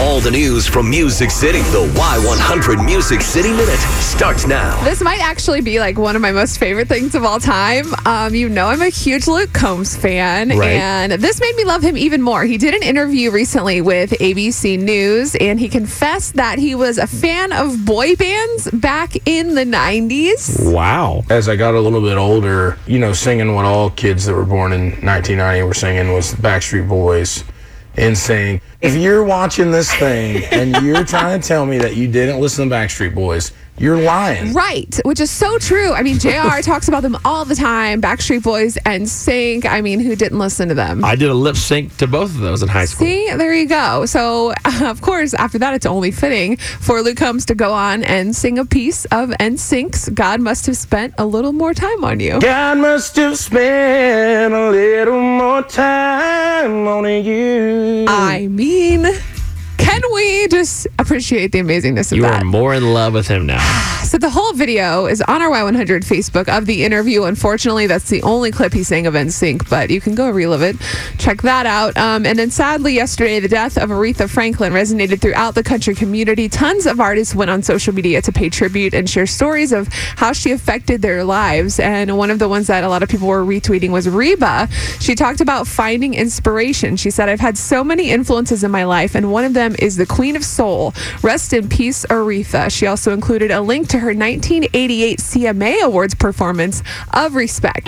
All the news from Music City. The Y100 Music City Minute starts now. This might actually be like one of my most favorite things of all time. Um, you know, I'm a huge Luke Combs fan, Right. and this made me love him even more. He did an interview recently with ABC News, and he confessed that he was a fan of boy bands back in the 90s. Wow. as I got a little bit older, you know, singing what all kids that were born in 1990 were singing was Backstreet Boys and saying, if you're watching this thing and you're trying to tell me that you didn't listen to Backstreet Boys, you're lying. Right, which is so true. I mean, JR talks about them all the time Backstreet Boys NSYNC. I mean, who didn't listen to them? I did a lip sync to both of those in high school. See, there you go. So, of course, after that, it's only fitting for Luke Combs to go on and sing a piece of NSYNC's God Must Have Spent a Little More Time on You. God must have spent a little more time on you. I mean, we just appreciate the amazingness of You that? are more in love with him now. So the whole video is on our Y100 Facebook of the interview. Unfortunately, that's the only clip he sang of NSYNC, but you can go relive it. Check that out. Um, and then sadly, yesterday, the death of Aretha Franklin resonated throughout the country community. Tons of artists went on social media to pay tribute and share stories of how she affected their lives. And one of the ones that a lot of people were retweeting was Reba. She talked about finding inspiration. She said, I've had so many influences in my life, and one of them is the Queen of Soul. Rest in peace, Aretha. She also included a link to her 1988 CMA Awards performance of Respect.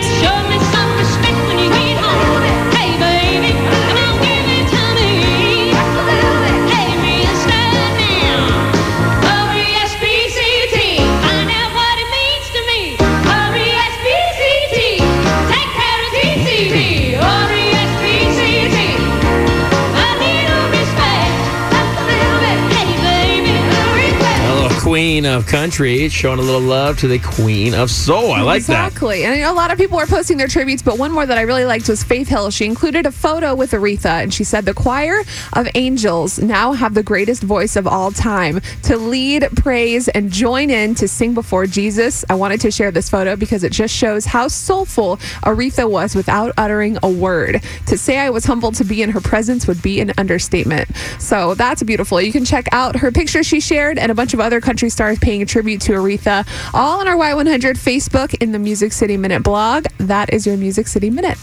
Queen of country showing a little love to the queen of soul. I like that. exactly. And a lot of people were posting their tributes, but one more that I really liked was Faith Hill. She included a photo with Aretha, and she said, The choir of angels now have the greatest voice of all time to lead, praise, and join in to sing before Jesus. I wanted to share this photo because it just shows how soulful Aretha was without uttering a word. To say I was humbled to be in her presence would be an understatement. So that's beautiful. You can check out her picture she shared and a bunch of other country stars paying tribute to Aretha, all on our Y100 Facebook in the Music City Minute blog. That is your Music City Minute.